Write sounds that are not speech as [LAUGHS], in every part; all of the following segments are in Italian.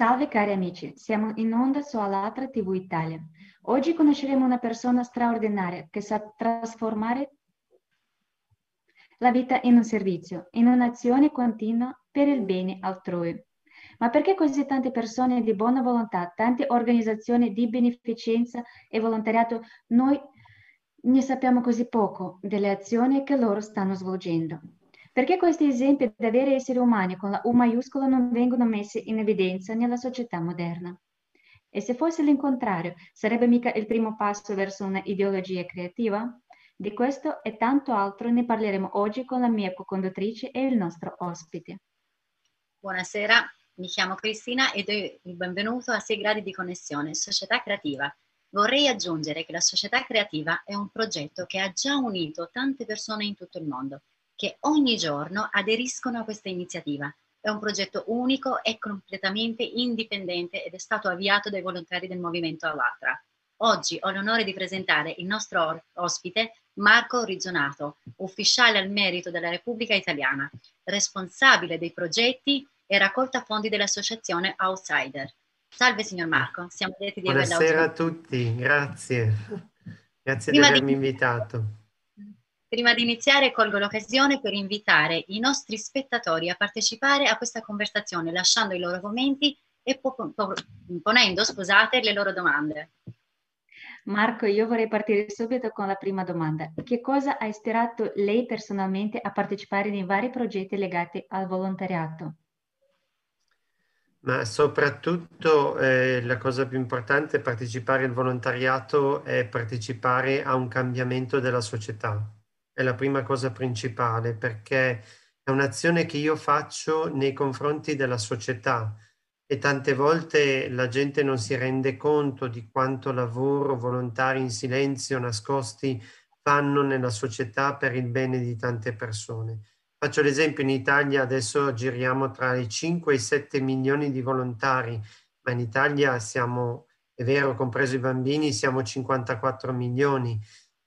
Salve cari amici, siamo in onda su Alatra TV Italia. Oggi conosceremo una persona straordinaria che sa trasformare la vita in un servizio, in un'azione continua per il bene altrui. Ma perché così tante persone di buona volontà, tante organizzazioni di beneficenza e volontariato, noi ne sappiamo così poco delle azioni che loro stanno svolgendo? Perché questi esempi di veri esseri umani con la U maiuscola non vengono messi in evidenza nella società moderna? E se fosse l'incontrario, sarebbe mica il primo passo verso una ideologia creativa? Di questo e tanto altro ne parleremo oggi con la mia co-conduttrice e il nostro ospite. Buonasera, mi chiamo Cristina e do il benvenuto a 6 gradi di connessione, Società Creativa. Vorrei aggiungere che la Società Creativa è un progetto che ha già unito tante persone in tutto il mondo che ogni giorno aderiscono a questa iniziativa. È un progetto unico e completamente indipendente ed è stato avviato dai volontari del Movimento Allatra. Oggi ho l'onore di presentare il nostro ospite Marco Rizzonato, ufficiale al merito della Repubblica Italiana, responsabile dei progetti e raccolta fondi dell'associazione Outsider. Salve signor Marco, siamo lieti di averla Buonasera a tutti, grazie. Grazie Prima di avermi di... invitato. Prima di iniziare colgo l'occasione per invitare i nostri spettatori a partecipare a questa conversazione lasciando i loro commenti e po- po- ponendo, scusate, le loro domande. Marco, io vorrei partire subito con la prima domanda. Che cosa ha ispirato lei personalmente a partecipare nei vari progetti legati al volontariato? Ma soprattutto eh, la cosa più importante è partecipare al volontariato è partecipare a un cambiamento della società è la prima cosa principale perché è un'azione che io faccio nei confronti della società e tante volte la gente non si rende conto di quanto lavoro volontari in silenzio, nascosti, fanno nella società per il bene di tante persone. Faccio l'esempio, in Italia adesso giriamo tra i 5 e i 7 milioni di volontari, ma in Italia siamo, è vero, compreso i bambini, siamo 54 milioni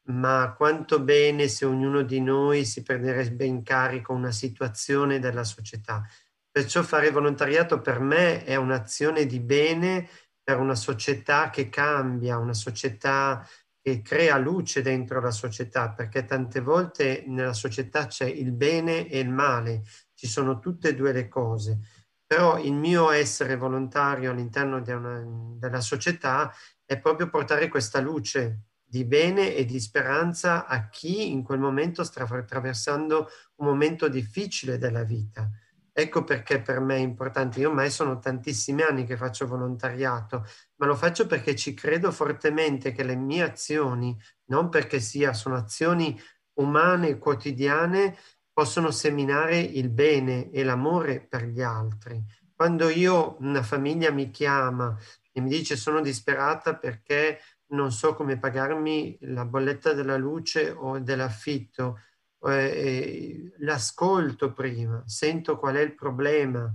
ma quanto bene se ognuno di noi si prenderebbe in carico una situazione della società. Perciò fare volontariato per me è un'azione di bene per una società che cambia, una società che crea luce dentro la società, perché tante volte nella società c'è il bene e il male, ci sono tutte e due le cose. Però il mio essere volontario all'interno una, della società è proprio portare questa luce di bene e di speranza a chi in quel momento sta attraversando un momento difficile della vita. Ecco perché per me è importante. Io ormai sono tantissimi anni che faccio volontariato, ma lo faccio perché ci credo fortemente che le mie azioni, non perché sia, sono azioni umane, quotidiane, possono seminare il bene e l'amore per gli altri. Quando io, una famiglia mi chiama e mi dice sono disperata perché non so come pagarmi la bolletta della luce o dell'affitto, eh, l'ascolto prima, sento qual è il problema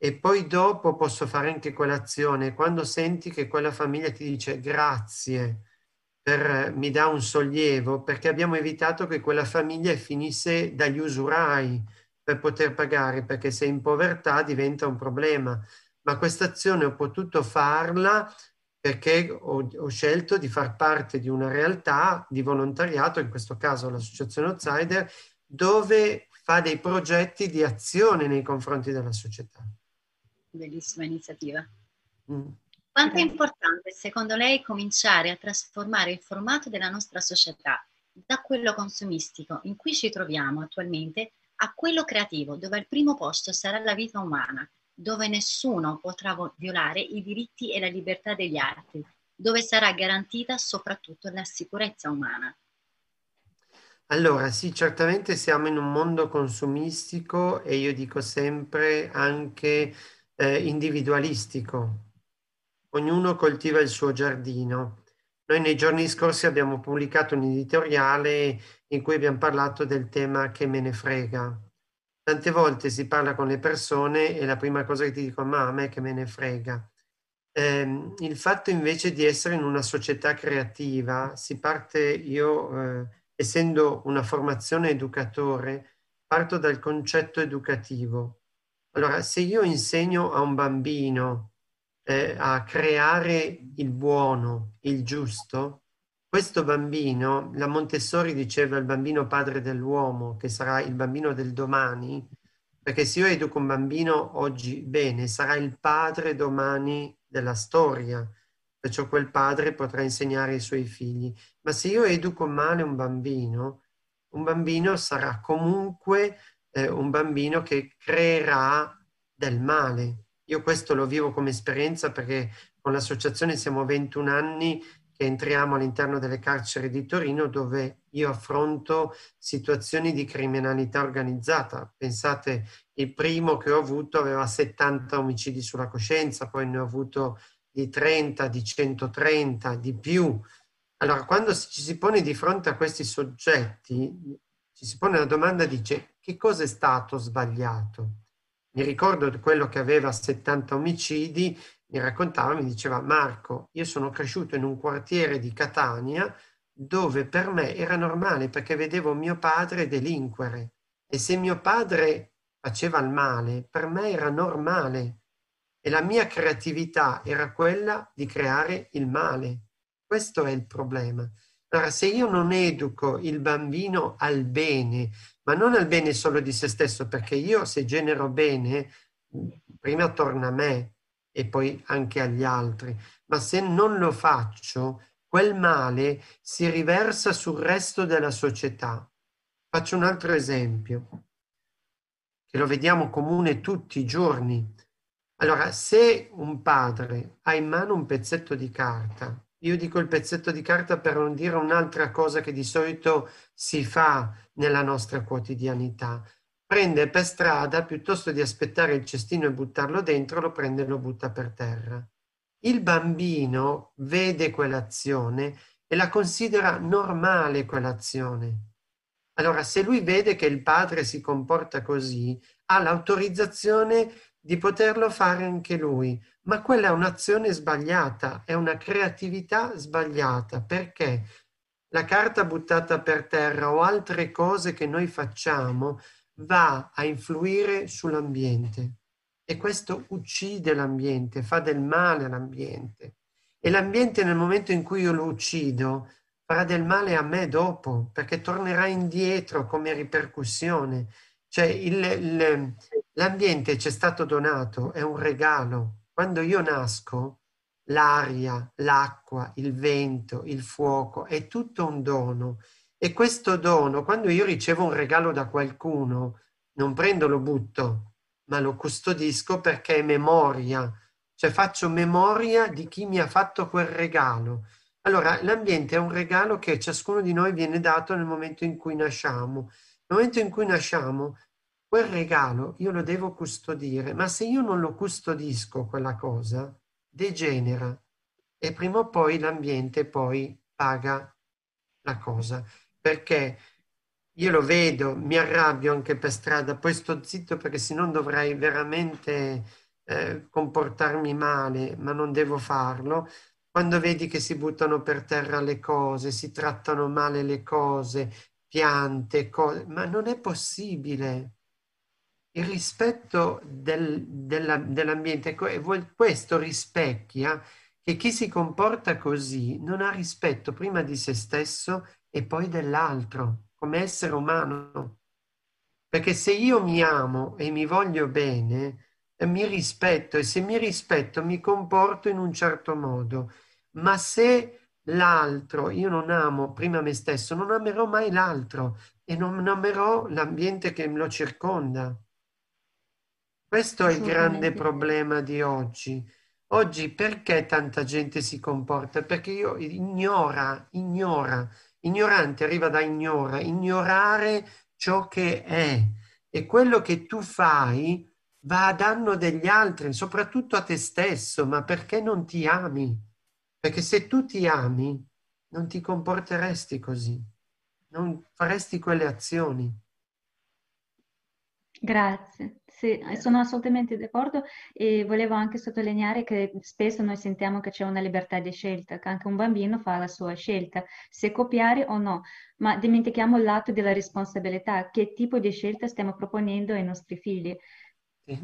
e poi dopo posso fare anche quell'azione. Quando senti che quella famiglia ti dice grazie, per, mi dà un sollievo perché abbiamo evitato che quella famiglia finisse dagli usurai per poter pagare, perché se in povertà diventa un problema. Ma questa azione ho potuto farla perché ho, ho, scelto di far parte di una realtà di volontariato, in questo caso l'associazione Outsider, dove fa dei progetti di azione nei confronti della società. Bellissima iniziativa. Mm. Quanto è importante secondo lei cominciare a trasformare il formato della nostra società da quello consumistico in cui ci troviamo attualmente a quello creativo, dove al primo posto sarà la vita umana, dove nessuno potrà violare i diritti e la libertà degli altri, dove sarà garantita soprattutto la sicurezza umana. Allora, sì, certamente siamo in un mondo consumistico e io dico sempre anche eh, individualistico. Ognuno coltiva il suo giardino. Noi nei giorni scorsi abbiamo pubblicato un editoriale in cui abbiamo parlato del tema che me ne frega, Tante volte si parla con le persone e la prima cosa che ti dicono, ma a me che me ne frega. Eh, il fatto invece di essere in una società creativa, si parte, io eh, essendo una formazione educatore, parto dal concetto educativo. Allora, se io insegno a un bambino eh, a creare il buono, il giusto, questo bambino, la Montessori diceva il bambino padre dell'uomo, che sarà il bambino del domani, perché se io educo un bambino oggi bene, sarà il padre domani della storia, perciò quel padre potrà insegnare ai suoi figli. Ma se io educo male un bambino, un bambino sarà comunque eh, un bambino che creerà del male. Io questo lo vivo come esperienza perché con l'associazione siamo 21 anni che entriamo all'interno delle carceri di Torino dove io affronto situazioni di criminalità organizzata. Pensate, il primo che ho avuto aveva 70 omicidi sulla coscienza, poi ne ho avuto di 30, di 130, di più. Allora, quando ci si pone di fronte a questi soggetti, ci si pone la domanda, dice, che cosa è stato sbagliato? Mi ricordo quello che aveva 70 omicidi mi raccontava, mi diceva Marco, io sono cresciuto in un quartiere di Catania dove per me era normale perché vedevo mio padre delinquere e se mio padre faceva il male, per me era normale e la mia creatività era quella di creare il male. Questo è il problema. Allora, se io non educo il bambino al bene, ma non al bene solo di se stesso, perché io se genero bene, prima torna a me, e poi anche agli altri. Ma se non lo faccio, quel male si riversa sul resto della società. Faccio un altro esempio, che lo vediamo comune tutti i giorni. Allora, se un padre ha in mano un pezzetto di carta, io dico il pezzetto di carta per non dire un'altra cosa che di solito si fa nella nostra quotidianità, prende per strada, piuttosto di aspettare il cestino e buttarlo dentro, lo prende e lo butta per terra. Il bambino vede quell'azione e la considera normale quell'azione. Allora, se lui vede che il padre si comporta così, ha l'autorizzazione di poterlo fare anche lui, ma quella è un'azione sbagliata, è una creatività sbagliata. Perché? La carta buttata per terra o altre cose che noi facciamo va a influire sull'ambiente e questo uccide l'ambiente, fa del male all'ambiente. E l'ambiente nel momento in cui io lo uccido farà del male a me dopo, perché tornerà indietro come ripercussione. Cioè il, il, l'ambiente ci è stato donato, è un regalo. Quando io nasco, l'aria, l'acqua, il vento, il fuoco, è tutto un dono e questo dono, quando io ricevo un regalo da qualcuno, non prendo, lo butto, ma lo custodisco perché è memoria, cioè faccio memoria di chi mi ha fatto quel regalo. Allora, l'ambiente è un regalo che ciascuno di noi viene dato nel momento in cui nasciamo. Nel momento in cui nasciamo, quel regalo io lo devo custodire, ma se io non lo custodisco quella cosa, degenera e prima o poi l'ambiente poi paga la cosa perché io lo vedo, mi arrabbio anche per strada, poi sto zitto perché se no dovrei veramente eh, comportarmi male, ma non devo farlo. Quando vedi che si buttano per terra le cose, si trattano male le cose, piante, cose, ma non è possibile. Il rispetto del, della, dell'ambiente, questo rispecchia che chi si comporta così non ha rispetto prima di se stesso e poi dell'altro, come essere umano. Perché se io mi amo e mi voglio bene, eh, mi rispetto e se mi rispetto mi comporto in un certo modo, ma se l'altro, io non amo prima me stesso, non amerò mai l'altro e non amerò l'ambiente che lo circonda. Questo è il grande problema di oggi. Oggi perché tanta gente si comporta? Perché io ignora, ignora Ignorante arriva da ignora, ignorare ciò che è e quello che tu fai va a danno degli altri, soprattutto a te stesso, ma perché non ti ami? Perché se tu ti ami, non ti comporteresti così, non faresti quelle azioni. Grazie. Sì, sono assolutamente d'accordo e volevo anche sottolineare che spesso noi sentiamo che c'è una libertà di scelta, che anche un bambino fa la sua scelta, se copiare o no, ma dimentichiamo il lato della responsabilità, che tipo di scelta stiamo proponendo ai nostri figli. Sì.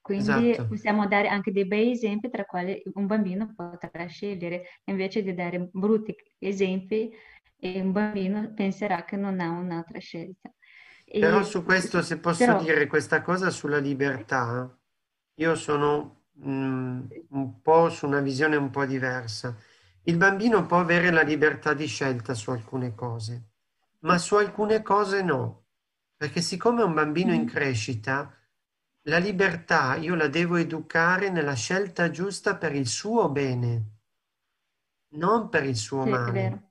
Quindi esatto. possiamo dare anche dei bei esempi tra quali un bambino potrà scegliere, invece di dare brutti esempi e un bambino penserà che non ha un'altra scelta. E, Però su questo, se posso però, dire questa cosa sulla libertà, io sono mh, mm, un po' su una visione un po' diversa. Il bambino può avere la libertà di scelta su alcune cose, ma su alcune cose no, perché siccome è un bambino in mm. crescita, la libertà io la devo educare nella scelta giusta per il suo bene, non per il suo sì, male.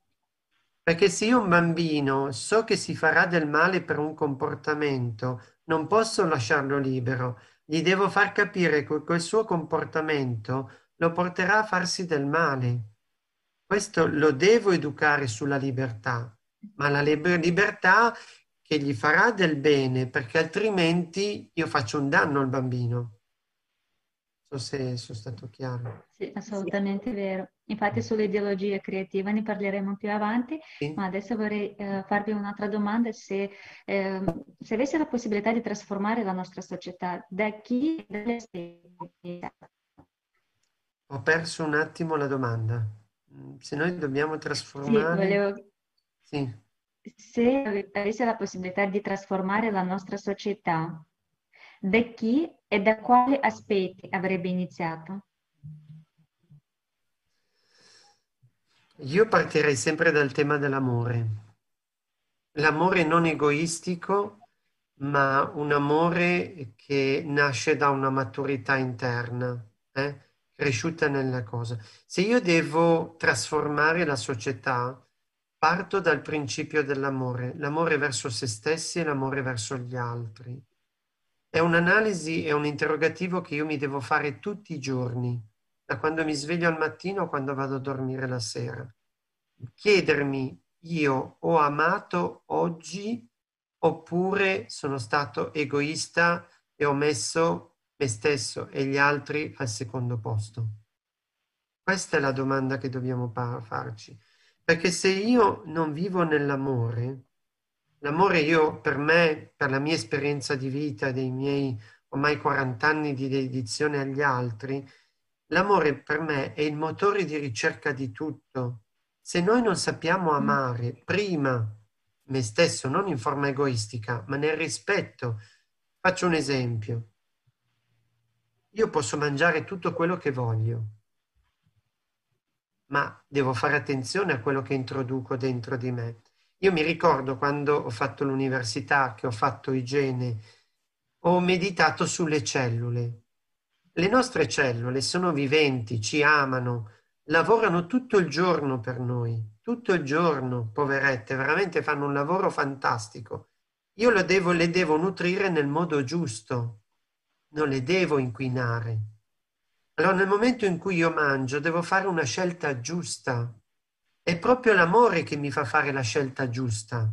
Perché se io un bambino so che si farà del male per un comportamento, non posso lasciarlo libero, gli devo far capire che quel suo comportamento lo porterà a farsi del male. Questo lo devo educare sulla libertà, ma la libertà che gli farà del bene, perché altrimenti io faccio un danno al bambino. So se sono stato chiaro. Sì, assolutamente sì. vero. Infatti sull'ideologia creativa ne parleremo più avanti, sì. ma adesso vorrei eh, farvi un'altra domanda. Se, eh, se avesse la possibilità di trasformare la nostra società, da chi dalle Ho perso un attimo la domanda. Se noi dobbiamo trasformare... Sì, volevo... Sì se avesse la possibilità di trasformare la nostra società, da chi e da quali aspetti avrebbe iniziato? Io partirei sempre dal tema dell'amore. L'amore non egoistico, ma un amore che nasce da una maturità interna, eh? cresciuta nella cosa. Se io devo trasformare la società, Parto dal principio dell'amore, l'amore verso se stessi e l'amore verso gli altri. È un'analisi, è un interrogativo che io mi devo fare tutti i giorni, da quando mi sveglio al mattino a quando vado a dormire la sera. Chiedermi, io ho amato oggi oppure sono stato egoista e ho messo me stesso e gli altri al secondo posto? Questa è la domanda che dobbiamo farci. Perché se io non vivo nell'amore, l'amore io per me, per la mia esperienza di vita, dei miei ormai 40 anni di dedizione agli altri, l'amore per me è il motore di ricerca di tutto. Se noi non sappiamo amare prima me stesso, non in forma egoistica, ma nel rispetto, faccio un esempio. Io posso mangiare tutto quello che voglio, ma devo fare attenzione a quello che introduco dentro di me. Io mi ricordo quando ho fatto l'università, che ho fatto igiene, ho meditato sulle cellule. Le nostre cellule sono viventi, ci amano, lavorano tutto il giorno per noi, tutto il giorno, poverette, veramente fanno un lavoro fantastico. Io le devo, le devo nutrire nel modo giusto, non le devo inquinare. Allora nel momento in cui io mangio devo fare una scelta giusta. È proprio l'amore che mi fa fare la scelta giusta.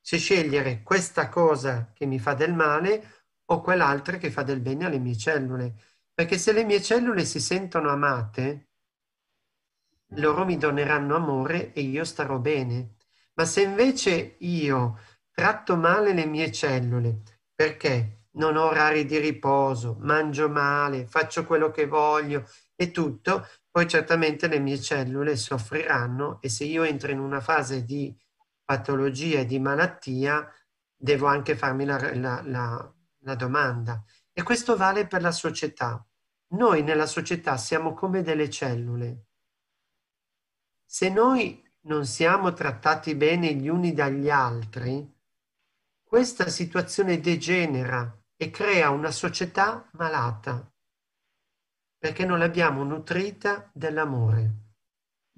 Se scegliere questa cosa che mi fa del male o quell'altra che fa del bene alle mie cellule. Perché se le mie cellule si sentono amate, loro mi doneranno amore e io starò bene. Ma se invece io tratto male le mie cellule, perché? non ho orari di riposo, mangio male, faccio quello che voglio e tutto, poi certamente le mie cellule soffriranno e se io entro in una fase di patologia e di malattia, devo anche farmi la, la, la, la domanda. E questo vale per la società. Noi nella società siamo come delle cellule. Se noi non siamo trattati bene gli uni dagli altri, questa situazione degenera e crea una società malata perché non l'abbiamo nutrita dell'amore.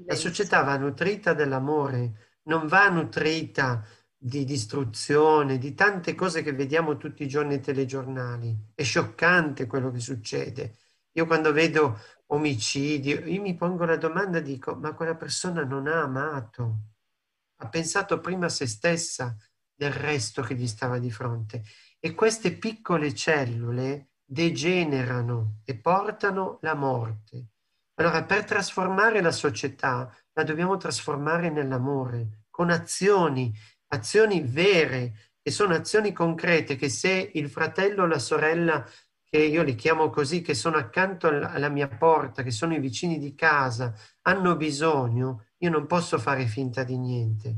La società va nutrita dell'amore, non va nutrita di distruzione, di tante cose che vediamo tutti i giorni ai telegiornali. È scioccante quello che succede. Io quando vedo omicidi, io mi pongo la domanda dico, ma quella persona non ha amato, ha pensato prima a se stessa del resto che gli stava di fronte e queste piccole cellule degenerano e portano la morte. Allora, per trasformare la società, la dobbiamo trasformare nell'amore, con azioni, azioni vere, che sono azioni concrete, che se il fratello o la sorella che io li chiamo così, che sono accanto alla mia porta, che sono i vicini di casa, hanno bisogno, io non posso fare finta di niente.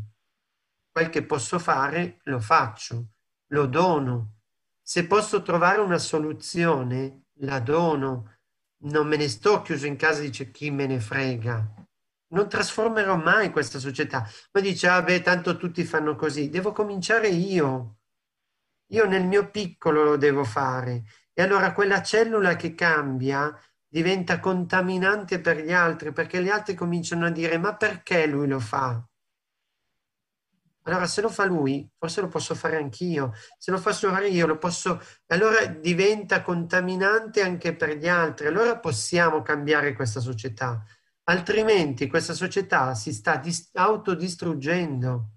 Quel che posso fare lo faccio, lo dono. Se posso trovare una soluzione, la dono. Non me ne sto chiuso in casa e dice chi me ne frega. Non trasformerò mai questa società. Ma dice, ah beh, tanto tutti fanno così. Devo cominciare io. Io nel mio piccolo lo devo fare. E allora quella cellula che cambia diventa contaminante per gli altri, perché gli altri cominciano a dire, ma perché lui lo fa? Allora, se lo fa lui, forse lo posso fare anch'io. Se lo faccio fare io, lo posso... Allora diventa contaminante anche per gli altri. Allora possiamo cambiare questa società. Altrimenti questa società si sta dis- autodistruggendo.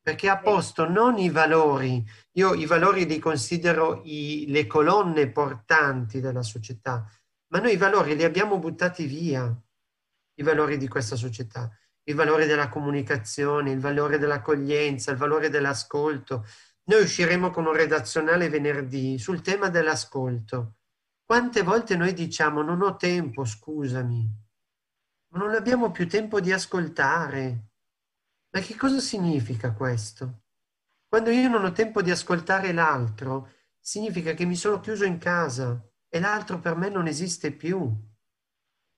Perché ha posto non i valori, io i valori li considero i, le colonne portanti della società, ma noi i valori li abbiamo buttati via, i valori di questa società il valore della comunicazione, il valore dell'accoglienza, il valore dell'ascolto. Noi usciremo con un redazionale venerdì sul tema dell'ascolto. Quante volte noi diciamo non ho tempo, scusami, ma non abbiamo più tempo di ascoltare. Ma che cosa significa questo? Quando io non ho tempo di ascoltare l'altro, significa che mi sono chiuso in casa e l'altro per me non esiste più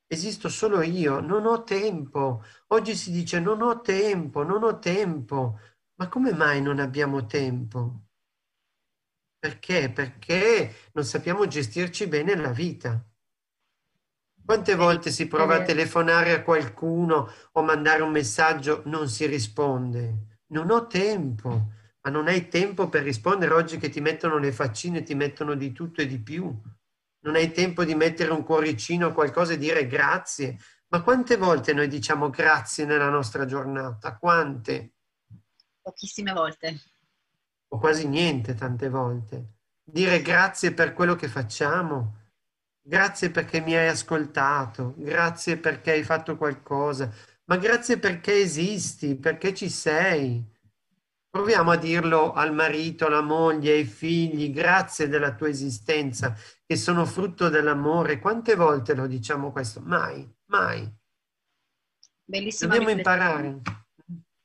esisto solo io, non ho tempo. Oggi si dice non ho tempo, non ho tempo. Ma come mai non abbiamo tempo? Perché? Perché non sappiamo gestirci bene la vita. Quante volte si prova a telefonare a qualcuno o mandare un messaggio, non si risponde. Non ho tempo, ma non hai tempo per rispondere oggi che ti mettono le faccine, ti mettono di tutto e di più non hai tempo di mettere un cuoricino o qualcosa e dire grazie. Ma quante volte noi diciamo grazie nella nostra giornata? Quante? Pochissime volte. O quasi niente tante volte. Dire grazie per quello che facciamo, grazie perché mi hai ascoltato, grazie perché hai fatto qualcosa, ma grazie perché esisti, perché ci sei. Proviamo a dirlo al marito, alla moglie, ai figli, grazie della tua esistenza, che sono frutto dell'amore. Quante volte lo diciamo questo? Mai, mai. Bellissimo. Dobbiamo imparare.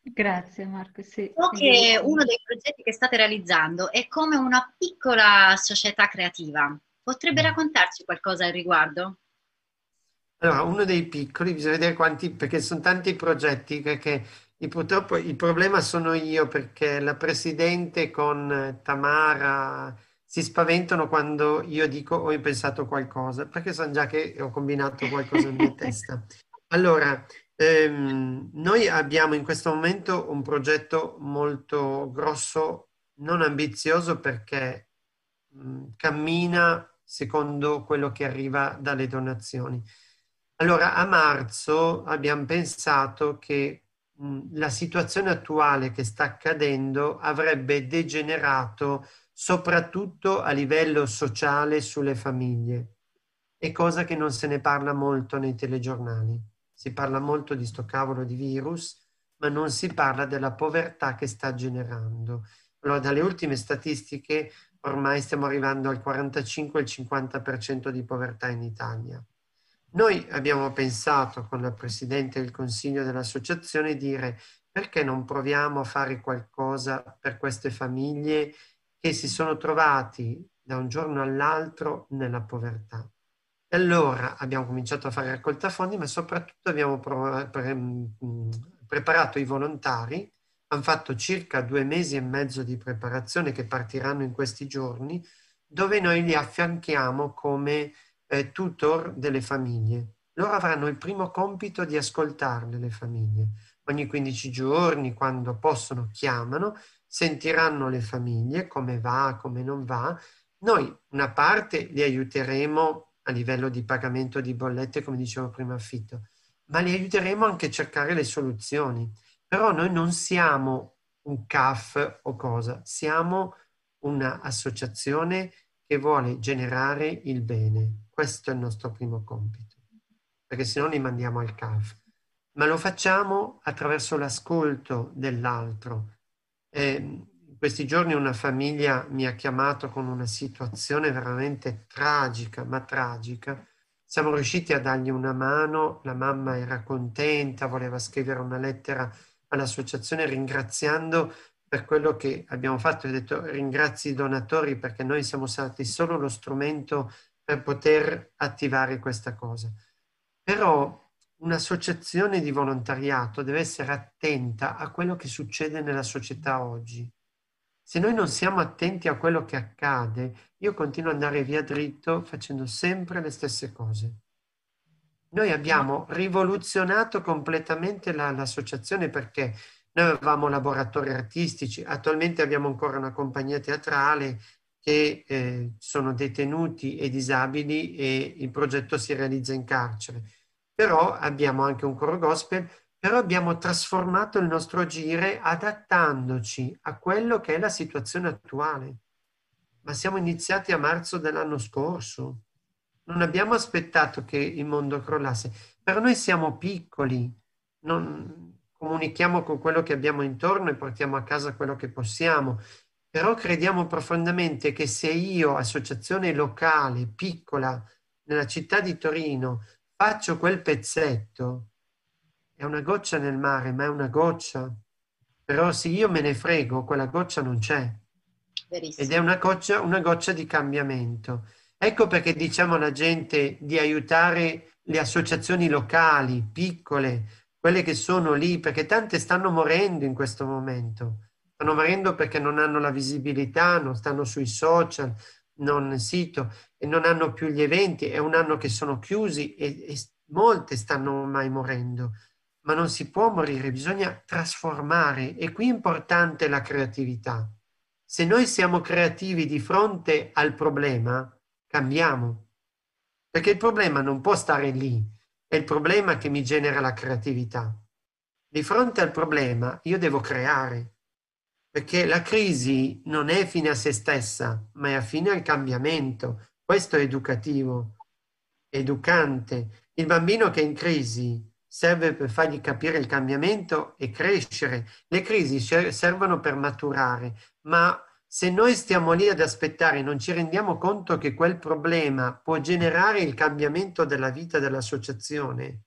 Grazie Marco. Sì. So che uno dei progetti che state realizzando è come una piccola società creativa. Potrebbe raccontarci qualcosa al riguardo? Allora, uno dei piccoli, bisogna vedere quanti, perché sono tanti progetti che, che e purtroppo il problema sono io perché la Presidente con Tamara si spaventano quando io dico ho pensato qualcosa, perché sanno già che ho combinato qualcosa in mia [LAUGHS] testa. Allora, ehm, noi abbiamo in questo momento un progetto molto grosso, non ambizioso perché mh, cammina secondo quello che arriva dalle donazioni. Allora, a marzo abbiamo pensato che la situazione attuale che sta accadendo avrebbe degenerato soprattutto a livello sociale sulle famiglie. È cosa che non se ne parla molto nei telegiornali. Si parla molto di sto cavolo di virus, ma non si parla della povertà che sta generando. Allora, dalle ultime statistiche, ormai stiamo arrivando al 45-50% di povertà in Italia. Noi abbiamo pensato con la Presidente del Consiglio dell'Associazione dire perché non proviamo a fare qualcosa per queste famiglie che si sono trovati da un giorno all'altro nella povertà. E allora abbiamo cominciato a fare raccolta fondi, ma soprattutto abbiamo preparato i volontari, hanno fatto circa due mesi e mezzo di preparazione che partiranno in questi giorni, dove noi li affianchiamo come eh, tutor delle famiglie. Loro avranno il primo compito di ascoltarle le famiglie. Ogni 15 giorni, quando possono, chiamano, sentiranno le famiglie, come va, come non va. Noi una parte li aiuteremo a livello di pagamento di bollette, come dicevo prima, affitto, ma li aiuteremo anche a cercare le soluzioni. Però noi non siamo un CAF o cosa, siamo un'associazione che vuole generare il bene. Questo è il nostro primo compito, perché se no li mandiamo al CAF. Ma lo facciamo attraverso l'ascolto dell'altro. Eh, questi giorni una famiglia mi ha chiamato con una situazione veramente tragica, ma tragica. Siamo riusciti a dargli una mano, la mamma era contenta, voleva scrivere una lettera all'associazione ringraziando per quello che abbiamo fatto. Ho detto ringrazi i donatori perché noi siamo stati solo lo strumento per poter attivare questa cosa. Però un'associazione di volontariato deve essere attenta a quello che succede nella società oggi. Se noi non siamo attenti a quello che accade, io continuo ad andare via dritto facendo sempre le stesse cose. Noi abbiamo rivoluzionato completamente la, l'associazione perché noi avevamo laboratori artistici, attualmente abbiamo ancora una compagnia teatrale che eh, sono detenuti e disabili e il progetto si realizza in carcere. Però abbiamo anche un coro gospel, però abbiamo trasformato il nostro agire adattandoci a quello che è la situazione attuale. Ma siamo iniziati a marzo dell'anno scorso. Non abbiamo aspettato che il mondo crollasse. Però noi siamo piccoli, non, comunichiamo con quello che abbiamo intorno e portiamo a casa quello che possiamo. Però crediamo profondamente che se io, associazione locale, piccola, nella città di Torino, faccio quel pezzetto, è una goccia nel mare, ma è una goccia. Però se io me ne frego, quella goccia non c'è. Verissimo. Ed è una goccia, una goccia di cambiamento. Ecco perché diciamo alla gente di aiutare le associazioni locali, piccole, quelle che sono lì, perché tante stanno morendo in questo momento. Stanno morendo perché non hanno la visibilità, non stanno sui social, non sito e non hanno più gli eventi. È un anno che sono chiusi e, e molte stanno ormai morendo. Ma non si può morire, bisogna trasformare e qui è importante la creatività. Se noi siamo creativi di fronte al problema, cambiamo. Perché il problema non può stare lì, è il problema che mi genera la creatività. Di fronte al problema io devo creare, perché la crisi non è fine a se stessa, ma è fine al cambiamento. Questo è educativo, educante. Il bambino che è in crisi serve per fargli capire il cambiamento e crescere. Le crisi servono per maturare, ma se noi stiamo lì ad aspettare e non ci rendiamo conto che quel problema può generare il cambiamento della vita dell'associazione,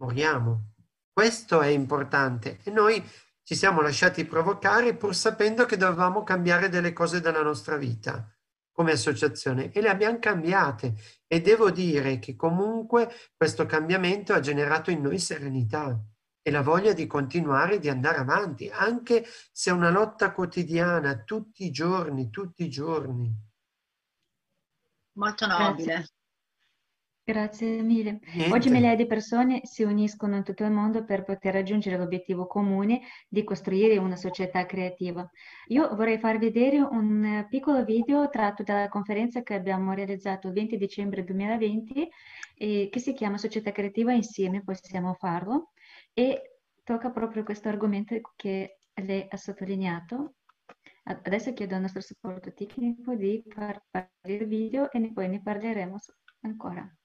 moriamo. Questo è importante e noi ci siamo lasciati provocare pur sapendo che dovevamo cambiare delle cose della nostra vita come associazione e le abbiamo cambiate e devo dire che comunque questo cambiamento ha generato in noi serenità e la voglia di continuare, di andare avanti, anche se è una lotta quotidiana, tutti i giorni, tutti i giorni. Molto nobile. Grazie. Mille. Niente. Oggi migliaia di persone si uniscono in tutto il mondo per poter raggiungere l'obiettivo comune di costruire una società creativa. Io vorrei far vedere un piccolo video tratto dalla conferenza che abbiamo realizzato il 20 dicembre 2020 eh, che si chiama Società Creativa Insieme, possiamo farlo e tocca proprio questo argomento che lei ha sottolineato. Adesso chiedo al nostro supporto tecnico di far partire il video e poi ne parleremo ancora.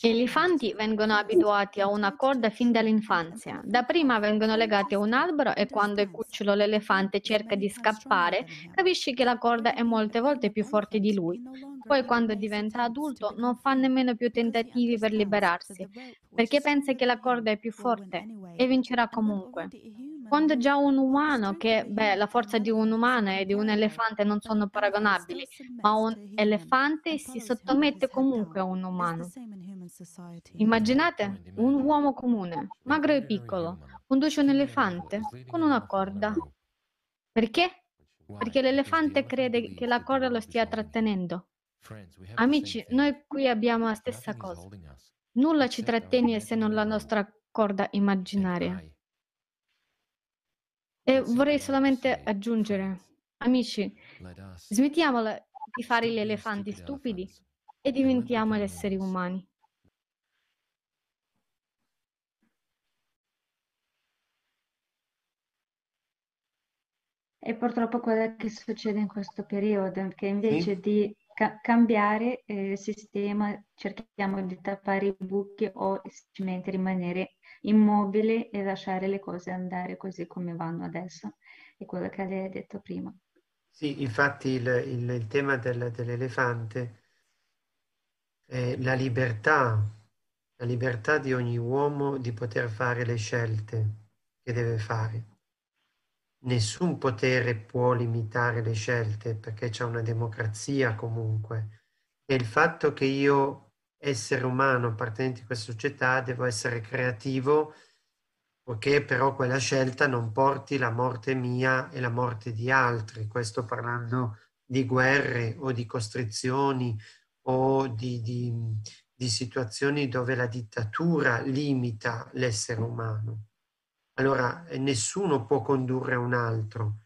Gli elefanti vengono abituati a una corda fin dall'infanzia. Dapprima vengono legati a un albero e quando il cucciolo l'elefante cerca di scappare, capisce che la corda è molte volte più forte di lui. Poi quando diventa adulto non fa nemmeno più tentativi per liberarsi, perché pensa che la corda è più forte e vincerà comunque. Quando già un umano, che beh, la forza di un umano e di un elefante non sono paragonabili, ma un elefante si sottomette comunque a un umano. Immaginate un uomo comune, magro e piccolo, conduce un elefante con una corda. Perché? Perché l'elefante crede che la corda lo stia trattenendo. Amici, noi qui abbiamo la stessa cosa. Nulla ci trattiene se non la nostra corda immaginaria. E vorrei solamente aggiungere, amici, smettiamola di fare gli elefanti stupidi e diventiamo gli esseri umani. E purtroppo quello che succede in questo periodo, che invece sì. di ca- cambiare eh, il sistema cerchiamo di tappare i buchi o semplicemente rimanere immobile e lasciare le cose andare così come vanno adesso. È quello che lei ha detto prima. Sì, infatti il, il, il tema del, dell'elefante è la libertà, la libertà di ogni uomo di poter fare le scelte che deve fare. Nessun potere può limitare le scelte perché c'è una democrazia comunque. E il fatto che io, essere umano appartenente a questa società, devo essere creativo poiché però quella scelta non porti la morte mia e la morte di altri. Questo parlando di guerre o di costrizioni o di, di, di situazioni dove la dittatura limita l'essere umano. Allora nessuno può condurre un altro,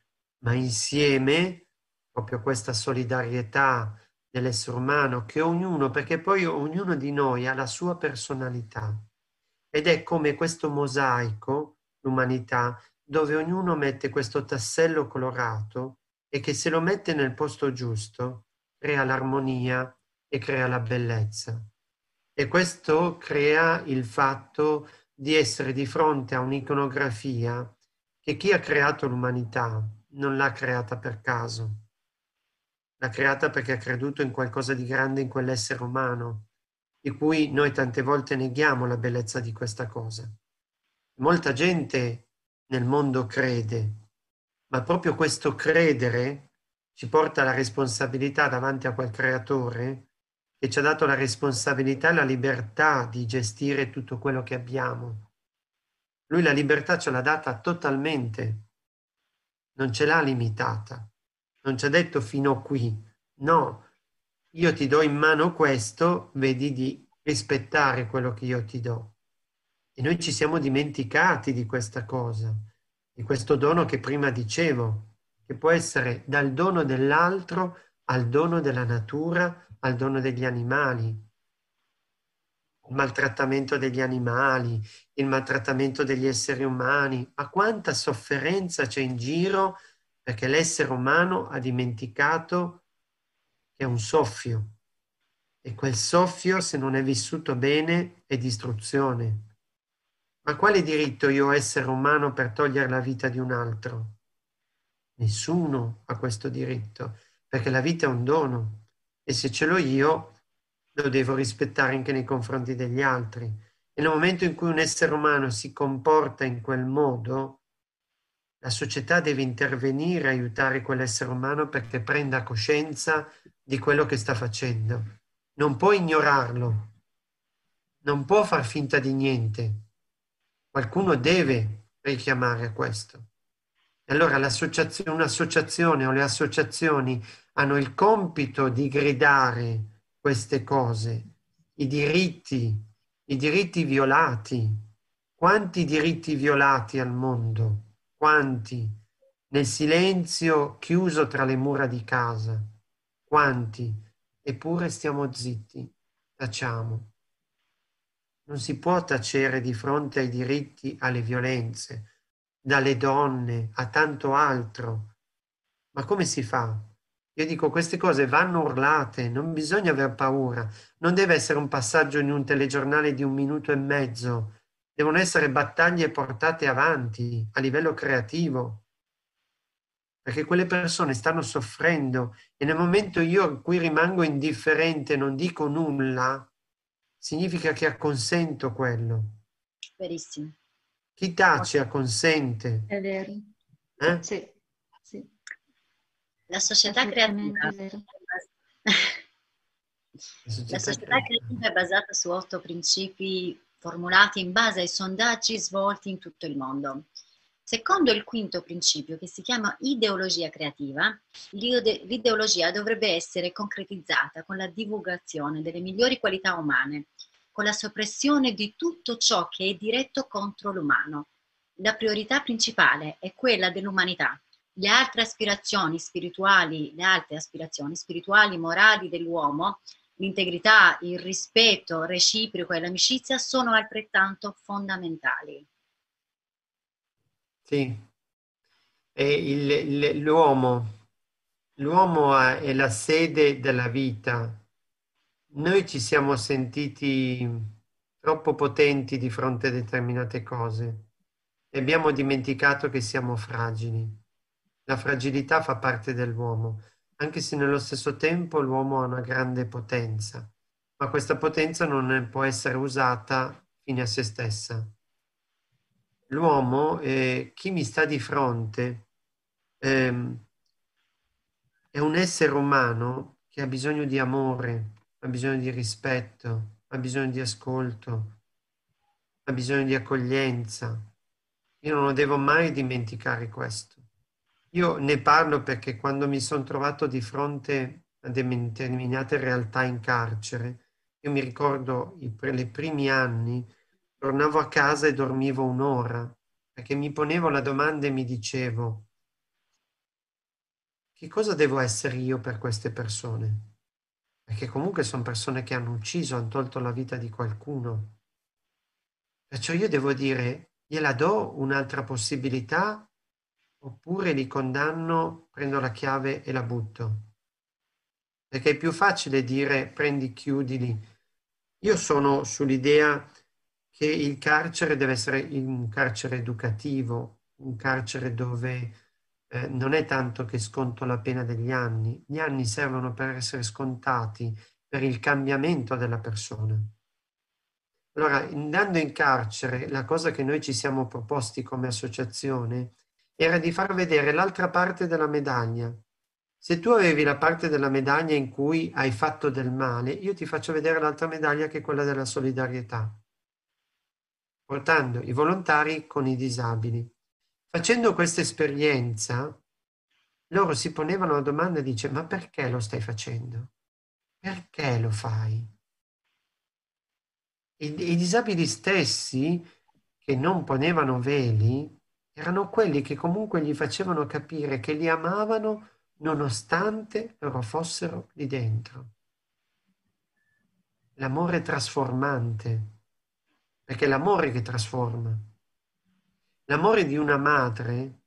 ma insieme, proprio questa solidarietà dell'essere umano, che ognuno, perché poi ognuno di noi ha la sua personalità ed è come questo mosaico, l'umanità, dove ognuno mette questo tassello colorato e che se lo mette nel posto giusto crea l'armonia e crea la bellezza. E questo crea il fatto di essere di fronte a un'iconografia che chi ha creato l'umanità non l'ha creata per caso. L'ha creata perché ha creduto in qualcosa di grande in quell'essere umano, di cui noi tante volte neghiamo la bellezza di questa cosa. Molta gente nel mondo crede, ma proprio questo credere ci porta alla responsabilità davanti a quel creatore che ci ha dato la responsabilità e la libertà di gestire tutto quello che abbiamo. Lui la libertà ce l'ha data totalmente, non ce l'ha limitata, non ci ha detto fino qui, no, io ti do in mano questo, vedi di rispettare quello che io ti do. E noi ci siamo dimenticati di questa cosa, di questo dono che prima dicevo, che può essere dal dono dell'altro al dono della natura, al dono degli animali, il maltrattamento degli animali, il maltrattamento degli esseri umani, ma quanta sofferenza c'è in giro perché l'essere umano ha dimenticato che è un soffio e quel soffio, se non è vissuto bene, è distruzione. Ma quale diritto io essere umano per togliere la vita di un altro? Nessuno ha questo diritto, perché la vita è un dono e se ce l'ho io lo devo rispettare anche nei confronti degli altri. E nel momento in cui un essere umano si comporta in quel modo, la società deve intervenire, aiutare quell'essere umano perché prenda coscienza di quello che sta facendo. Non può ignorarlo, non può far finta di niente. Qualcuno deve richiamare a questo. E allora un'associazione o le associazioni hanno il compito di gridare queste cose, i diritti, i diritti violati. Quanti diritti violati al mondo? Quanti? Nel silenzio chiuso tra le mura di casa. Quanti? Eppure stiamo zitti, tacciamo. Non si può tacere di fronte ai diritti, alle violenze, dalle donne a tanto altro. Ma come si fa? Io dico queste cose vanno urlate, non bisogna aver paura, non deve essere un passaggio in un telegiornale di un minuto e mezzo, devono essere battaglie portate avanti a livello creativo, perché quelle persone stanno soffrendo e nel momento io in cui rimango indifferente, non dico nulla, significa che acconsento quello. Verissimo. Chi tace acconsente. È vero. Eh? Sì. La società creativa. [LAUGHS] La società creativa è basata su otto principi formulati in base ai sondaggi svolti in tutto il mondo. Secondo il quinto principio, che si chiama ideologia creativa, l'ideologia dovrebbe essere concretizzata con la divulgazione delle migliori qualità umane, con la soppressione di tutto ciò che è diretto contro l'umano. La priorità principale è quella dell'umanità, le altre aspirazioni spirituali, le altre aspirazioni spirituali, morali dell'uomo, l'integrità, il rispetto reciproco e l'amicizia sono altrettanto fondamentali. Sì, il, il, l'uomo, l'uomo è la sede della vita. Noi ci siamo sentiti troppo potenti di fronte a determinate cose e abbiamo dimenticato che siamo fragili. La fragilità fa parte dell'uomo, anche se nello stesso tempo l'uomo ha una grande potenza, ma questa potenza non può essere usata fine a se stessa. L'uomo, eh, chi mi sta di fronte, ehm, è un essere umano che ha bisogno di amore, ha bisogno di rispetto, ha bisogno di ascolto, ha bisogno di accoglienza. Io non lo devo mai dimenticare questo. Io ne parlo perché quando mi sono trovato di fronte a determinate realtà in carcere, io mi ricordo i pre- primi anni, tornavo a casa e dormivo un'ora, perché mi ponevo la domanda e mi dicevo, che cosa devo essere io per queste persone? Perché comunque sono persone che hanno ucciso, hanno tolto la vita di qualcuno. Perciò io devo dire, gliela do un'altra possibilità oppure li condanno, prendo la chiave e la butto. Perché è più facile dire prendi, chiudili. Io sono sull'idea che il carcere deve essere un carcere educativo, un carcere dove eh, non è tanto che sconto la pena degli anni, gli anni servono per essere scontati per il cambiamento della persona. Allora, andando in carcere, la cosa che noi ci siamo proposti come associazione era di far vedere l'altra parte della medaglia. Se tu avevi la parte della medaglia in cui hai fatto del male, io ti faccio vedere l'altra medaglia che è quella della solidarietà, portando i volontari con i disabili. Facendo questa esperienza, loro si ponevano la domanda e dice, ma perché lo stai facendo? Perché lo fai? I, I disabili stessi che non ponevano veli erano quelli che comunque gli facevano capire che li amavano nonostante loro fossero lì dentro. L'amore trasformante, perché è l'amore che trasforma. L'amore di una madre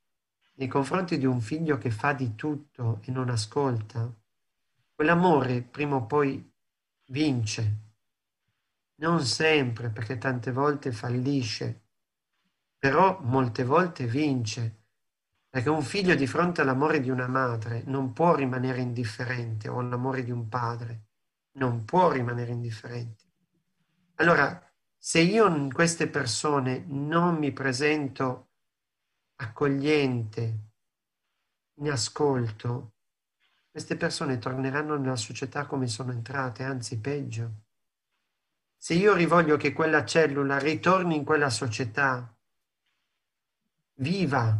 nei confronti di un figlio che fa di tutto e non ascolta, quell'amore prima o poi vince. Non sempre, perché tante volte fallisce, però molte volte vince, perché un figlio di fronte all'amore di una madre non può rimanere indifferente o all'amore di un padre, non può rimanere indifferente. Allora, se io in queste persone non mi presento accogliente, in ascolto, queste persone torneranno nella società come sono entrate, anzi peggio. Se io rivoglio che quella cellula ritorni in quella società viva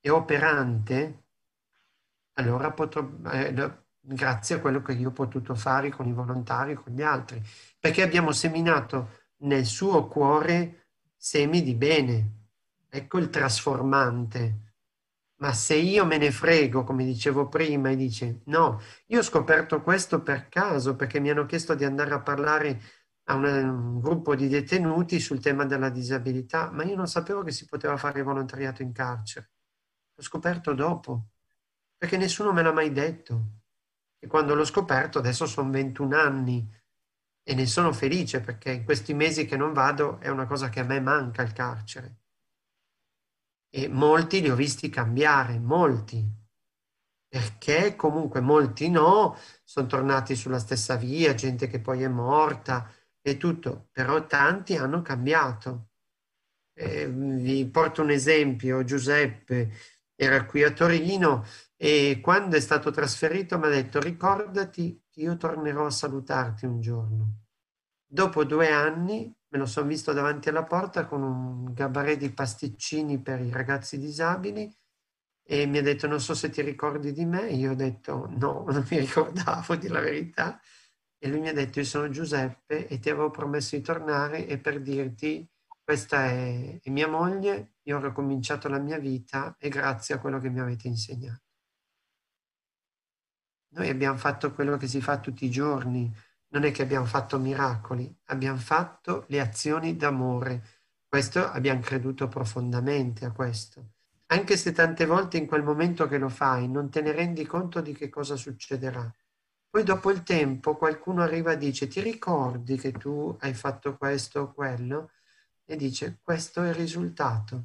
e operante, allora potrò, eh, grazie a quello che io ho potuto fare con i volontari, con gli altri, perché abbiamo seminato nel suo cuore semi di bene. Ecco il trasformante. Ma se io me ne frego, come dicevo prima, e dice no, io ho scoperto questo per caso perché mi hanno chiesto di andare a parlare a un, un gruppo di detenuti sul tema della disabilità, ma io non sapevo che si poteva fare volontariato in carcere. L'ho scoperto dopo, perché nessuno me l'ha mai detto. E quando l'ho scoperto, adesso sono 21 anni, e ne sono felice perché in questi mesi che non vado è una cosa che a me manca il carcere. E molti li ho visti cambiare, molti, perché comunque molti no, sono tornati sulla stessa via, gente che poi è morta e tutto, però tanti hanno cambiato. Eh, vi porto un esempio, Giuseppe era qui a Torino e quando è stato trasferito mi ha detto ricordati che io tornerò a salutarti un giorno. Dopo due anni me lo sono visto davanti alla porta con un gabarè di pasticcini per i ragazzi disabili e mi ha detto non so se ti ricordi di me. Io ho detto no, [LAUGHS] non mi ricordavo di la verità. E lui mi ha detto io sono Giuseppe e ti avevo promesso di tornare e per dirti questa è, è mia moglie, io ho ricominciato la mia vita e grazie a quello che mi avete insegnato. Noi abbiamo fatto quello che si fa tutti i giorni, non è che abbiamo fatto miracoli, abbiamo fatto le azioni d'amore. Questo abbiamo creduto profondamente a questo. Anche se tante volte in quel momento che lo fai non te ne rendi conto di che cosa succederà. Poi dopo il tempo qualcuno arriva e dice ti ricordi che tu hai fatto questo o quello? E dice questo è il risultato.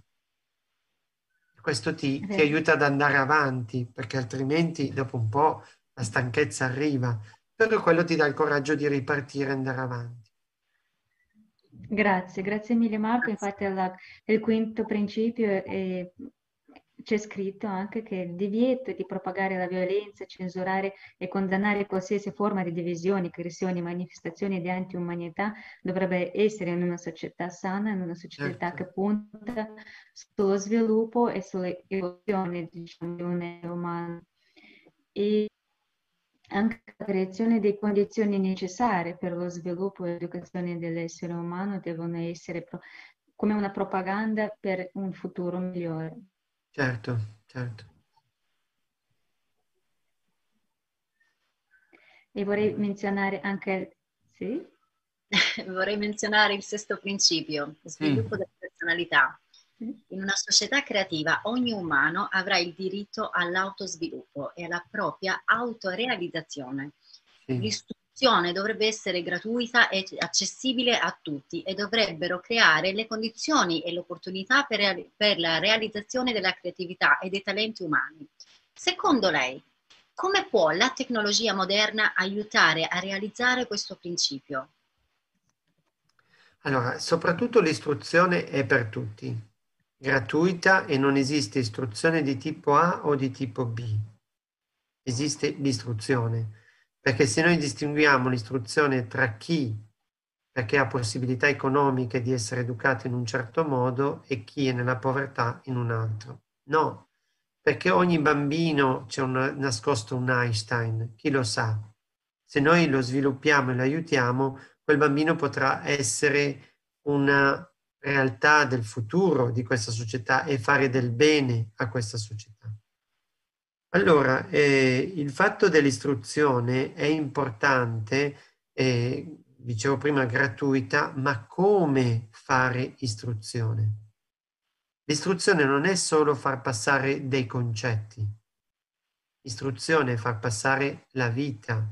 Questo ti, ti aiuta ad andare avanti perché altrimenti dopo un po' la stanchezza arriva, però quello ti dà il coraggio di ripartire e andare avanti. Grazie, grazie mille Marco. Infatti il quinto principio è, c'è scritto anche che il divieto di propagare la violenza, censurare e condannare qualsiasi forma di divisione, aggressioni, manifestazioni di anti-umanità dovrebbe essere in una società sana, in una società certo. che punta sullo sviluppo e sull'evoluzione diciamo, di un essere umano. E anche la creazione delle condizioni necessarie per lo sviluppo e l'educazione dell'essere umano devono essere come una propaganda per un futuro migliore. Certo, certo. E vorrei menzionare anche... Sì? [LAUGHS] vorrei menzionare il sesto principio, sviluppo mm. della personalità. In una società creativa ogni umano avrà il diritto all'autosviluppo e alla propria autorealizzazione. Sì. L'istruzione dovrebbe essere gratuita e accessibile a tutti e dovrebbero creare le condizioni e le opportunità per, per la realizzazione della creatività e dei talenti umani. Secondo lei, come può la tecnologia moderna aiutare a realizzare questo principio? Allora, soprattutto l'istruzione è per tutti gratuita e non esiste istruzione di tipo A o di tipo B. Esiste l'istruzione, perché se noi distinguiamo l'istruzione tra chi, perché ha possibilità economiche di essere educato in un certo modo, e chi è nella povertà in un altro. No, perché ogni bambino c'è un, nascosto un Einstein, chi lo sa. Se noi lo sviluppiamo e lo aiutiamo, quel bambino potrà essere una realtà del futuro di questa società e fare del bene a questa società. Allora, eh, il fatto dell'istruzione è importante, eh, dicevo prima gratuita, ma come fare istruzione? L'istruzione non è solo far passare dei concetti, l'istruzione è far passare la vita,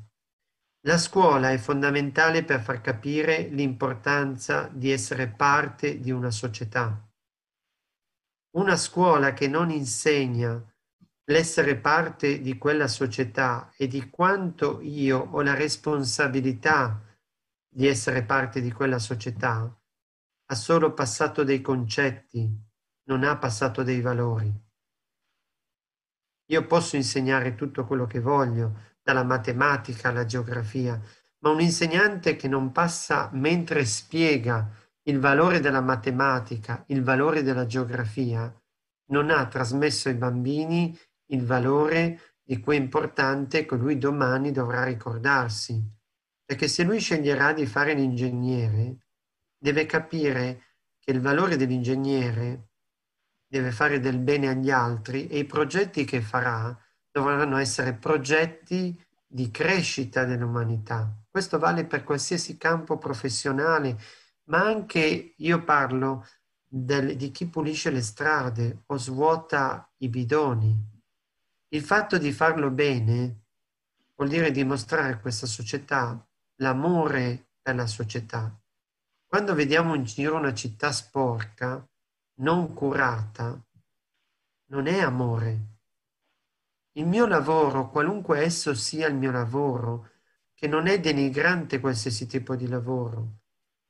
la scuola è fondamentale per far capire l'importanza di essere parte di una società. Una scuola che non insegna l'essere parte di quella società e di quanto io ho la responsabilità di essere parte di quella società, ha solo passato dei concetti, non ha passato dei valori. Io posso insegnare tutto quello che voglio, dalla matematica alla geografia, ma un insegnante che non passa mentre spiega il valore della matematica, il valore della geografia, non ha trasmesso ai bambini il valore di cui è importante che lui domani dovrà ricordarsi. Perché se lui sceglierà di fare l'ingegnere, deve capire che il valore dell'ingegnere deve fare del bene agli altri e i progetti che farà dovranno essere progetti di crescita dell'umanità. Questo vale per qualsiasi campo professionale, ma anche io parlo del, di chi pulisce le strade o svuota i bidoni. Il fatto di farlo bene vuol dire dimostrare a questa società l'amore per la società. Quando vediamo in giro una città sporca, non curata, non è amore, il mio lavoro, qualunque esso sia il mio lavoro, che non è denigrante qualsiasi tipo di lavoro,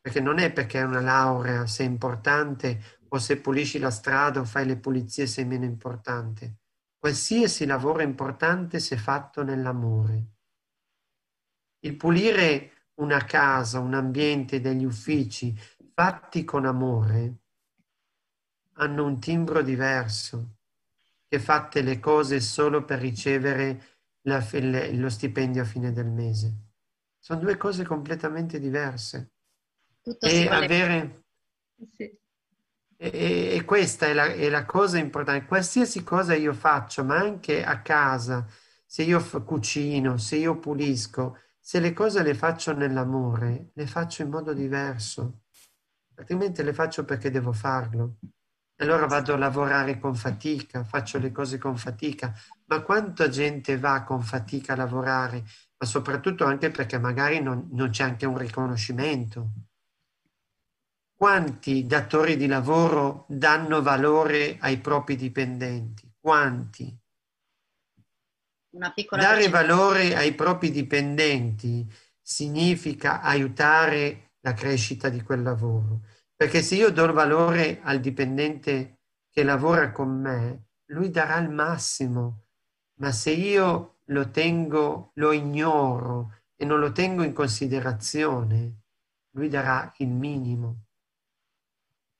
perché non è perché è una laurea sei importante o se pulisci la strada o fai le pulizie sei meno importante. Qualsiasi lavoro importante se fatto nell'amore. Il pulire una casa, un ambiente, degli uffici fatti con amore hanno un timbro diverso che fatte le cose solo per ricevere la, lo stipendio a fine del mese. Sono due cose completamente diverse. Tutto e avere... Sì. E, e, questa è la, è la, cosa importante. Qualsiasi cosa io faccio, ma anche a casa, se io cucino, se io pulisco, se le cose le faccio nell'amore, le faccio in modo diverso. Altrimenti le faccio perché devo farlo. Allora vado a lavorare con fatica, faccio le cose con fatica, ma quanta gente va con fatica a lavorare, ma soprattutto anche perché magari non, non c'è anche un riconoscimento. Quanti datori di lavoro danno valore ai propri dipendenti? Quanti? Dare valore ai propri dipendenti significa aiutare la crescita di quel lavoro. Perché se io do valore al dipendente che lavora con me, lui darà il massimo. Ma se io lo tengo, lo ignoro e non lo tengo in considerazione, lui darà il minimo.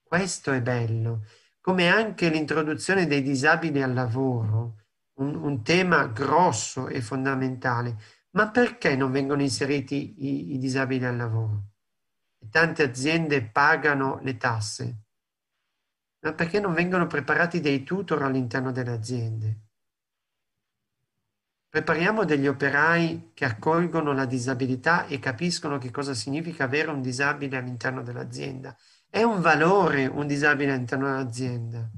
Questo è bello, come anche l'introduzione dei disabili al lavoro, un, un tema grosso e fondamentale. Ma perché non vengono inseriti i, i disabili al lavoro? Tante aziende pagano le tasse. Ma perché non vengono preparati dei tutor all'interno delle aziende? Prepariamo degli operai che accolgono la disabilità e capiscono che cosa significa avere un disabile all'interno dell'azienda è un valore un disabile all'interno dell'azienda.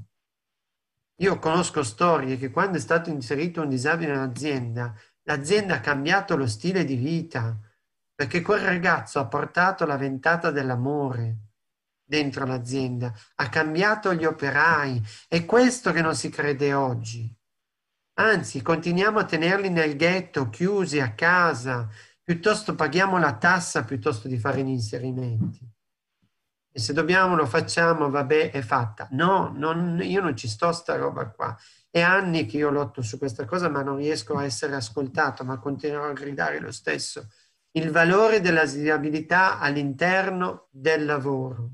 Io conosco storie che quando è stato inserito un disabile nell'azienda, l'azienda ha cambiato lo stile di vita, perché quel ragazzo ha portato la ventata dell'amore dentro l'azienda, ha cambiato gli operai. È questo che non si crede oggi. Anzi, continuiamo a tenerli nel ghetto, chiusi a casa, piuttosto paghiamo la tassa piuttosto di fare gli inserimenti. E se dobbiamo lo facciamo, vabbè, è fatta. No, non, io non ci sto sta roba qua. È anni che io lotto su questa cosa, ma non riesco a essere ascoltato, ma continuerò a gridare lo stesso. Il valore della disabilità all'interno del lavoro.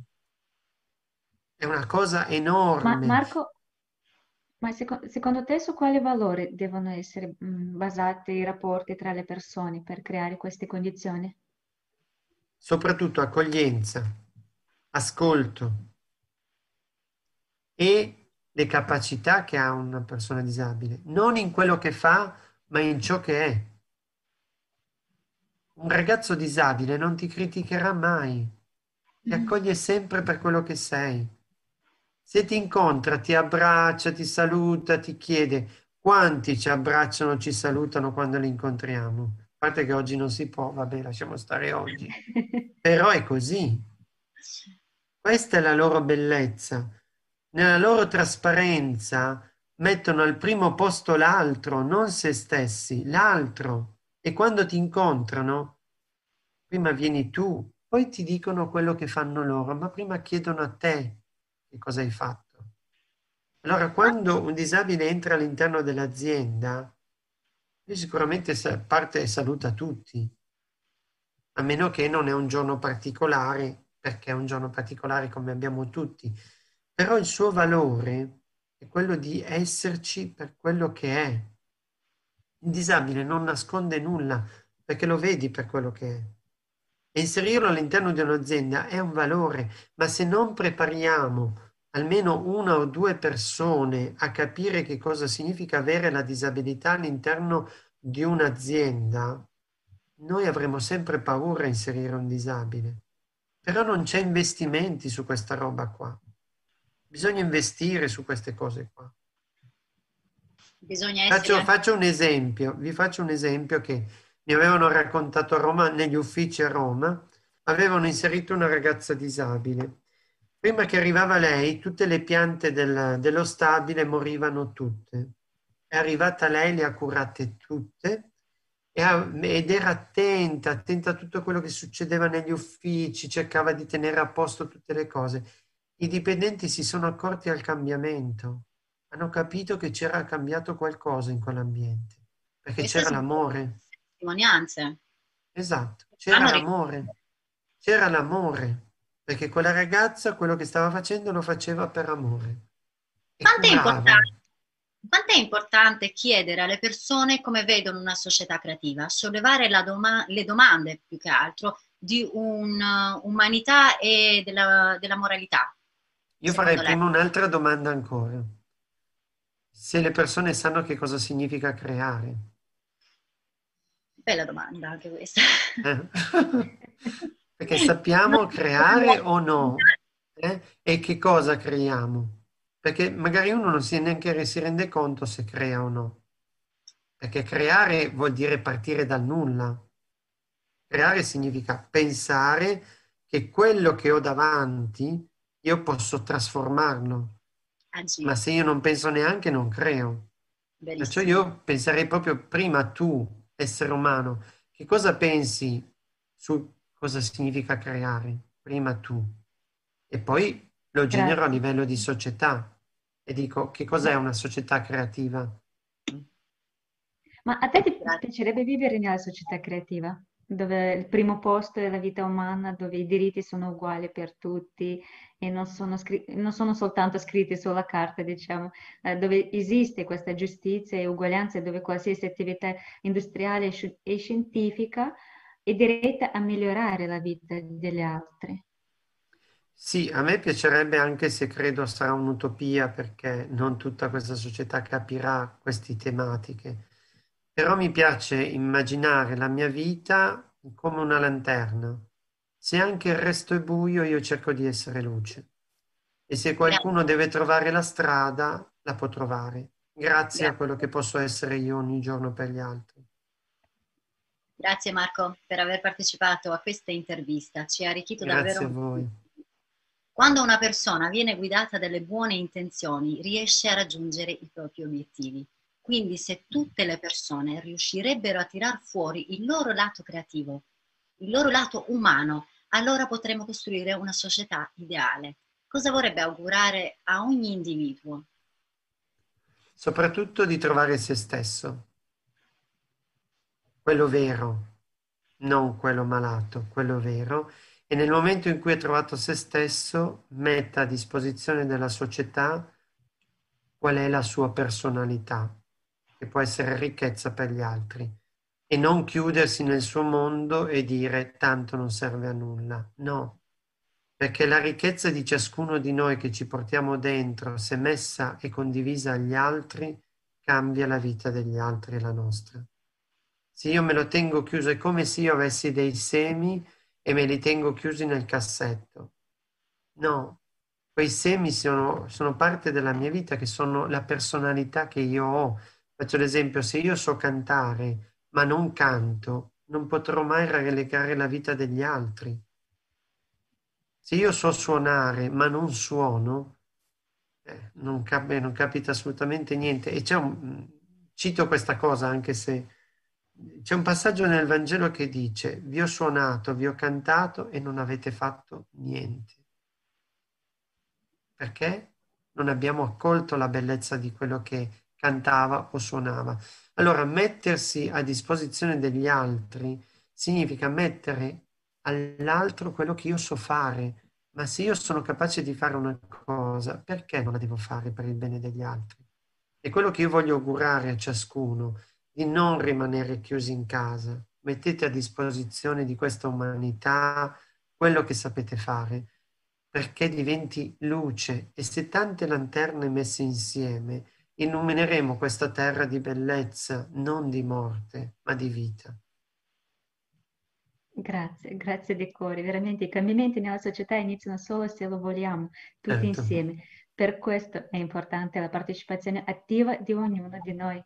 È una cosa enorme. Ma Marco, ma secondo, secondo te su quale valore devono essere mh, basati i rapporti tra le persone per creare queste condizioni? Soprattutto accoglienza ascolto e le capacità che ha una persona disabile, non in quello che fa, ma in ciò che è. Un ragazzo disabile non ti criticherà mai, ti mm. accoglie sempre per quello che sei. Se ti incontra, ti abbraccia, ti saluta, ti chiede quanti ci abbracciano, ci salutano quando li incontriamo. A parte che oggi non si può, vabbè, lasciamo stare oggi. [LAUGHS] Però è così. Questa è la loro bellezza. Nella loro trasparenza mettono al primo posto l'altro, non se stessi, l'altro. E quando ti incontrano, prima vieni tu, poi ti dicono quello che fanno loro, ma prima chiedono a te che cosa hai fatto. Allora, quando un disabile entra all'interno dell'azienda, lui sicuramente parte e saluta tutti, a meno che non è un giorno particolare perché è un giorno particolare come abbiamo tutti, però il suo valore è quello di esserci per quello che è. Il disabile non nasconde nulla perché lo vedi per quello che è. E inserirlo all'interno di un'azienda è un valore, ma se non prepariamo almeno una o due persone a capire che cosa significa avere la disabilità all'interno di un'azienda, noi avremo sempre paura a inserire un disabile. Però non c'è investimenti su questa roba qua. Bisogna investire su queste cose qua. Bisogna essere... Faccio, faccio un esempio, vi faccio un esempio che mi avevano raccontato a Roma, negli uffici a Roma, avevano inserito una ragazza disabile. Prima che arrivava lei, tutte le piante del, dello stabile morivano tutte. È arrivata lei, le ha curate tutte ed era attenta, attenta a tutto quello che succedeva negli uffici, cercava di tenere a posto tutte le cose. I dipendenti si sono accorti al cambiamento, hanno capito che c'era cambiato qualcosa in quell'ambiente, perché Queste c'era l'amore. Testimonianze. Esatto, c'era l'amore, c'era l'amore, perché quella ragazza quello che stava facendo lo faceva per amore. Quanto è importante quanto è importante chiedere alle persone come vedono una società creativa, sollevare doma- le domande più che altro di un'umanità e della, della moralità? Io farei lei? prima un'altra domanda ancora. Se le persone sanno che cosa significa creare. Bella domanda anche questa. Eh? [LAUGHS] Perché sappiamo creare o no? [LAUGHS] Eh? E che cosa creiamo? Perché magari uno non si, neanche si rende conto se crea o no. Perché creare vuol dire partire dal nulla. Creare significa pensare che quello che ho davanti io posso trasformarlo. Ma se io non penso neanche, non creo. Perciò io penserei proprio prima tu, essere umano, che cosa pensi su cosa significa creare? Prima tu. E poi lo genero Grazie. a livello di società e dico che cos'è una società creativa? Ma a te ti piacerebbe vivere nella società creativa? Dove il primo posto è la vita umana, dove i diritti sono uguali per tutti e non sono, scri- non sono soltanto scritti sulla carta, diciamo, eh, dove esiste questa giustizia e uguaglianza, dove qualsiasi attività industriale e scientifica è diretta a migliorare la vita degli altri. Sì, a me piacerebbe anche se credo sarà un'utopia perché non tutta questa società capirà queste tematiche però mi piace immaginare la mia vita come una lanterna. Se anche il resto è buio, io cerco di essere luce. E se qualcuno deve trovare la strada, la può trovare, grazie a quello che posso essere io ogni giorno per gli altri. Grazie Marco per aver partecipato a questa intervista, ci ha arricchito Grazie davvero. Grazie a voi. Quando una persona viene guidata dalle buone intenzioni, riesce a raggiungere i propri obiettivi. Quindi se tutte le persone riuscirebbero a tirar fuori il loro lato creativo, il loro lato umano, allora potremmo costruire una società ideale. Cosa vorrebbe augurare a ogni individuo? Soprattutto di trovare se stesso, quello vero, non quello malato, quello vero, e nel momento in cui ha trovato se stesso metta a disposizione della società qual è la sua personalità che può essere ricchezza per gli altri e non chiudersi nel suo mondo e dire tanto non serve a nulla. No, perché la ricchezza di ciascuno di noi che ci portiamo dentro, se messa e condivisa agli altri, cambia la vita degli altri e la nostra. Se io me lo tengo chiuso è come se io avessi dei semi e me li tengo chiusi nel cassetto. No, quei semi sono, sono parte della mia vita, che sono la personalità che io ho, Faccio l'esempio, se io so cantare ma non canto, non potrò mai relegare la vita degli altri. Se io so suonare ma non suono, eh, non, cap- non, capita assolutamente niente. E c'è un, cito questa cosa anche se c'è un passaggio nel Vangelo che dice, vi ho suonato, vi ho cantato e non avete fatto niente. Perché? Non abbiamo accolto la bellezza di quello che cantava o suonava. Allora, mettersi a disposizione degli altri significa mettere all'altro quello che io so fare. Ma se io sono capace di fare una cosa, perché non la devo fare per il bene degli altri? E quello che io voglio augurare a ciascuno, di non rimanere chiusi in casa. Mettete a disposizione di questa umanità quello che sapete fare, perché diventi luce. E se tante lanterne messe insieme illumineremo questa terra di bellezza, non di morte, ma di vita. Grazie, grazie di cuore. Veramente i cambiamenti nella società iniziano solo se lo vogliamo, tutti certo. insieme. Per questo è importante la partecipazione attiva di ognuno di noi.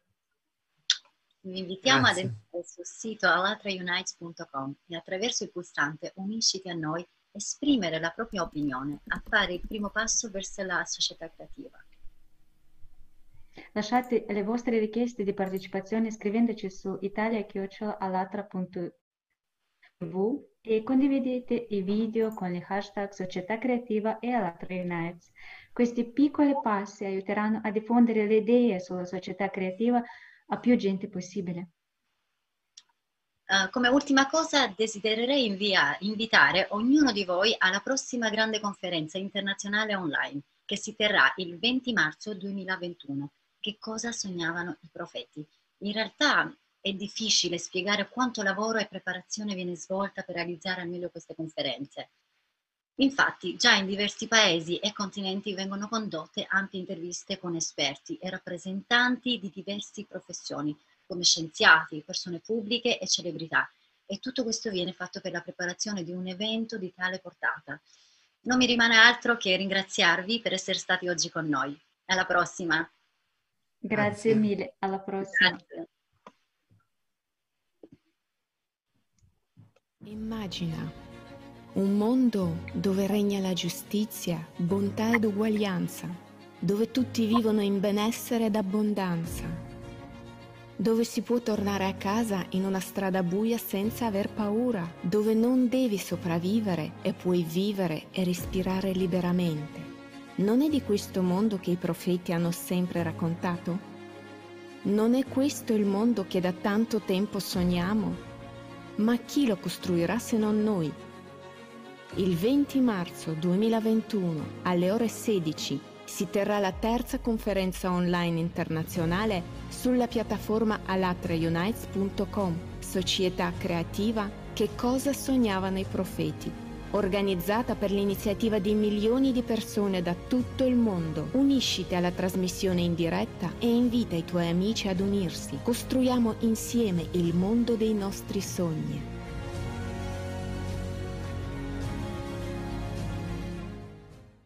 Vi invitiamo Grazie. ad entrare sul sito alatraunites.com e attraverso il pulsante Unisciti a noi esprimere la propria opinione, a fare il primo passo verso la società creativa. Lasciate le vostre richieste di partecipazione scrivendoci su italia.alatra.tv e condividete i video con gli hashtag Società Creativa e Alatra Unites. Questi piccoli passi aiuteranno a diffondere le idee sulla società creativa a più gente possibile. Uh, come ultima cosa desidererei invia- invitare ognuno di voi alla prossima grande conferenza internazionale online che si terrà il 20 marzo 2021 che cosa sognavano i profeti. In realtà è difficile spiegare quanto lavoro e preparazione viene svolta per realizzare al meglio queste conferenze. Infatti, già in diversi paesi e continenti vengono condotte ampie interviste con esperti e rappresentanti di diverse professioni, come scienziati, persone pubbliche e celebrità. E tutto questo viene fatto per la preparazione di un evento di tale portata. Non mi rimane altro che ringraziarvi per essere stati oggi con noi. Alla prossima. Grazie, Grazie. mille, alla prossima. Grazie. Immagina un mondo dove regna la giustizia, bontà ed uguaglianza, dove tutti vivono in benessere ed abbondanza, dove si può tornare a casa in una strada buia senza aver paura, dove non devi sopravvivere e puoi vivere e respirare liberamente. Non è di questo mondo che i profeti hanno sempre raccontato? Non è questo il mondo che da tanto tempo sogniamo? Ma chi lo costruirà se non noi? Il 20 marzo 2021 alle ore 16 si terrà la terza conferenza online internazionale sulla piattaforma alatraunites.com, società creativa Che cosa sognavano i profeti, organizzata per l'iniziativa di milioni di persone da tutto il mondo. Unisciti alla trasmissione in diretta e invita i tuoi amici ad unirsi. Costruiamo insieme il mondo dei nostri sogni.